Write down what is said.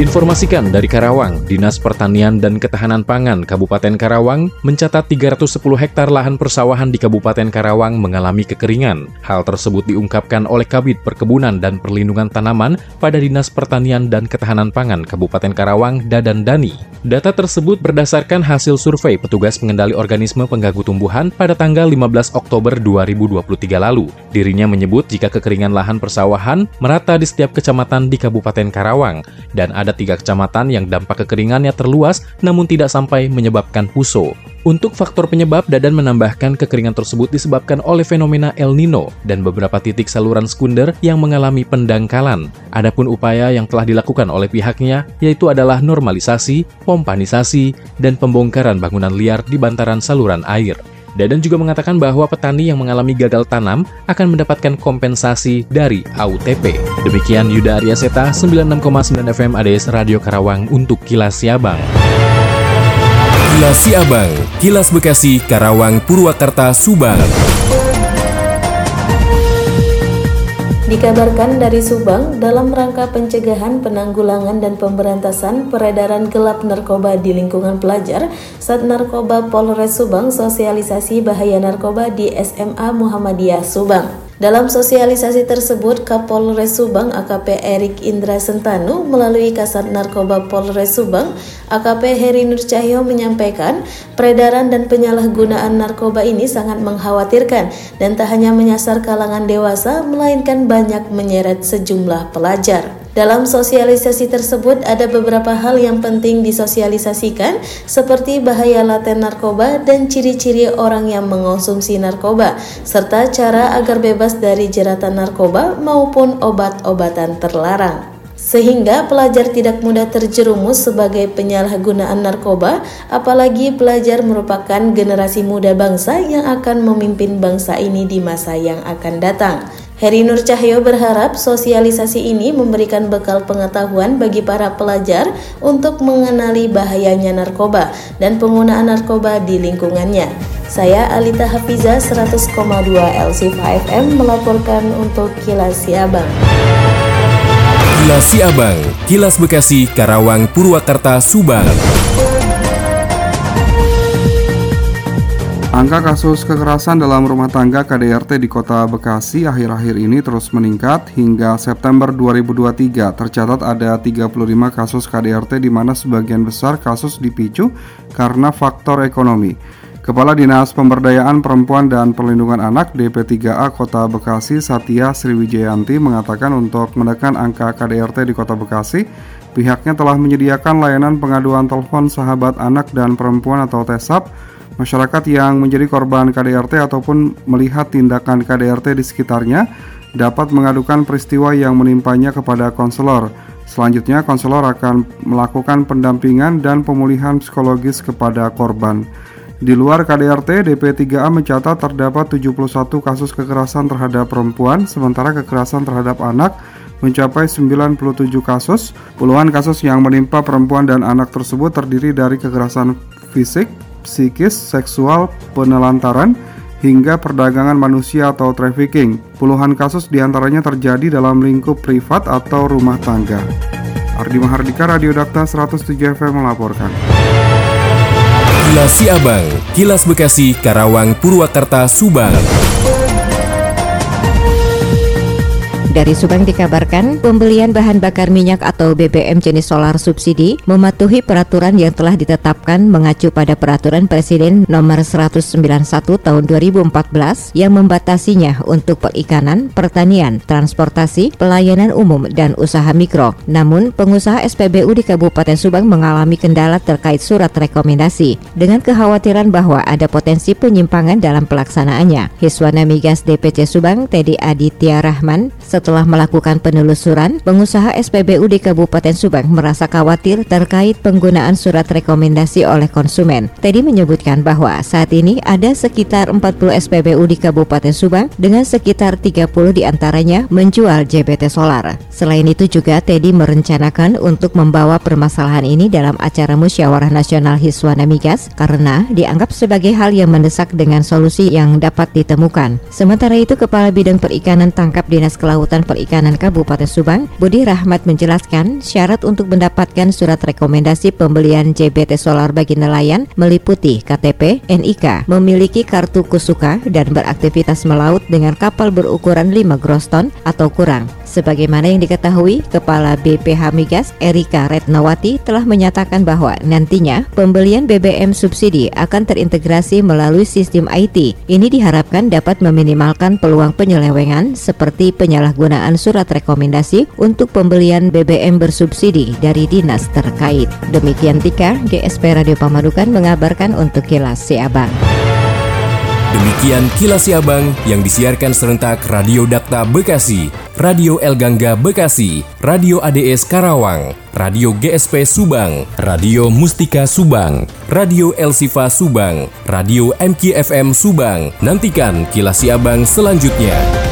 Diinformasikan dari Karawang, Dinas Pertanian dan Ketahanan Pangan Kabupaten Karawang mencatat 310 hektar lahan persawahan di Kabupaten Karawang mengalami kekeringan. Hal tersebut diungkapkan oleh Kabit Perkebunan dan Perlindungan Tanaman pada Dinas Pertanian dan Ketahanan Pangan Kabupaten Karawang, Dadan Dani. Data tersebut berdasarkan hasil survei petugas pengendali organisme pengganggu tumbuhan pada tanggal 15 Oktober 2023 lalu. Dirinya menyebut jika kekeringan lahan persawahan merata di setiap kecamatan di Kabupaten Karawang dan ada tiga kecamatan yang dampak kekeringannya terluas namun tidak sampai menyebabkan puso. Untuk faktor penyebab, Dadan menambahkan kekeringan tersebut disebabkan oleh fenomena El Nino dan beberapa titik saluran sekunder yang mengalami pendangkalan. Adapun upaya yang telah dilakukan oleh pihaknya yaitu adalah normalisasi, pompanisasi, dan pembongkaran bangunan liar di bantaran saluran air. Dadan juga mengatakan bahwa petani yang mengalami gagal tanam akan mendapatkan kompensasi dari AUTP. Demikian Yuda Arya Seta, 96,9 FM ADS Radio Karawang untuk Kilas Siabang. Kilas Siabang, Kilas Bekasi, Karawang, Purwakarta, Subang. Dikabarkan dari Subang, dalam rangka pencegahan, penanggulangan, dan pemberantasan peredaran gelap narkoba di lingkungan pelajar, Sat Narkoba Polres Subang sosialisasi bahaya narkoba di SMA Muhammadiyah Subang. Dalam sosialisasi tersebut, Kapolres Subang AKP Erik Indra Sentanu melalui Kasat Narkoba Polres Subang AKP Heri Nur Cahyo menyampaikan peredaran dan penyalahgunaan narkoba ini sangat mengkhawatirkan dan tak hanya menyasar kalangan dewasa melainkan banyak menyeret sejumlah pelajar. Dalam sosialisasi tersebut ada beberapa hal yang penting disosialisasikan seperti bahaya laten narkoba dan ciri-ciri orang yang mengonsumsi narkoba serta cara agar bebas dari jeratan narkoba maupun obat-obatan terlarang sehingga pelajar tidak mudah terjerumus sebagai penyalahgunaan narkoba, apalagi pelajar merupakan generasi muda bangsa yang akan memimpin bangsa ini di masa yang akan datang. Heri Nur Cahyo berharap sosialisasi ini memberikan bekal pengetahuan bagi para pelajar untuk mengenali bahayanya narkoba dan penggunaan narkoba di lingkungannya. Saya Alita Hafiza 100,2 LC5 FM melaporkan untuk Kilas Siabang. Kilas Siabang, Kilas Bekasi, Karawang, Purwakarta, Subang. Angka kasus kekerasan dalam rumah tangga KDRT di Kota Bekasi akhir-akhir ini terus meningkat hingga September 2023 tercatat ada 35 kasus KDRT di mana sebagian besar kasus dipicu karena faktor ekonomi. Kepala Dinas Pemberdayaan Perempuan dan Perlindungan Anak DP3A Kota Bekasi Satya Sriwijayanti mengatakan untuk menekan angka KDRT di Kota Bekasi, pihaknya telah menyediakan layanan pengaduan telepon sahabat anak dan perempuan atau TESAP Masyarakat yang menjadi korban KDRT ataupun melihat tindakan KDRT di sekitarnya dapat mengadukan peristiwa yang menimpanya kepada konselor. Selanjutnya, konselor akan melakukan pendampingan dan pemulihan psikologis kepada korban. Di luar KDRT, DP3A mencatat terdapat 71 kasus kekerasan terhadap perempuan, sementara kekerasan terhadap anak mencapai 97 kasus. Puluhan kasus yang menimpa perempuan dan anak tersebut terdiri dari kekerasan fisik, psikis, seksual, penelantaran, hingga perdagangan manusia atau trafficking. Puluhan kasus di antaranya terjadi dalam lingkup privat atau rumah tangga. Ardi Mahardika, Radio Dakta 107 FM melaporkan. Kilas Siabang, Kilas Bekasi, Karawang, Purwakarta, Subang. Dari Subang dikabarkan, pembelian bahan bakar minyak atau BBM jenis solar subsidi mematuhi peraturan yang telah ditetapkan mengacu pada peraturan Presiden nomor 191 tahun 2014 yang membatasinya untuk perikanan, pertanian, transportasi, pelayanan umum, dan usaha mikro. Namun, pengusaha SPBU di Kabupaten Subang mengalami kendala terkait surat rekomendasi dengan kekhawatiran bahwa ada potensi penyimpangan dalam pelaksanaannya. Hiswana Migas DPC Subang, Teddy Aditya Rahman, setelah melakukan penelusuran, pengusaha SPBU di Kabupaten Subang merasa khawatir terkait penggunaan surat rekomendasi oleh konsumen. Teddy menyebutkan bahwa saat ini ada sekitar 40 SPBU di Kabupaten Subang dengan sekitar 30 di antaranya menjual JBT solar. Selain itu juga Teddy merencanakan untuk membawa permasalahan ini dalam acara musyawarah nasional Hiswana Migas karena dianggap sebagai hal yang mendesak dengan solusi yang dapat ditemukan. Sementara itu Kepala Bidang Perikanan Tangkap Dinas Kelautan Perikanan Kabupaten Subang, Budi Rahmat menjelaskan syarat untuk mendapatkan surat rekomendasi pembelian JBT solar bagi nelayan meliputi KTP, NIK, memiliki kartu kusuka dan beraktivitas melaut dengan kapal berukuran 5 gross ton atau kurang. Sebagaimana yang diketahui, Kepala BPH Migas Erika Retnawati telah menyatakan bahwa nantinya pembelian BBM subsidi akan terintegrasi melalui sistem IT. Ini diharapkan dapat meminimalkan peluang penyelewengan seperti penyalahgunaan surat rekomendasi untuk pembelian BBM bersubsidi dari dinas terkait. Demikian Tika, GSP Radio Pamanukan mengabarkan untuk Kilas Siabang. Demikian kilas Siabang yang disiarkan serentak Radio Dakta Bekasi, Radio El Gangga Bekasi, Radio ADS Karawang, Radio GSP Subang, Radio Mustika Subang, Radio El Sifa Subang, Radio MKFM Subang. Nantikan kilas Siabang selanjutnya.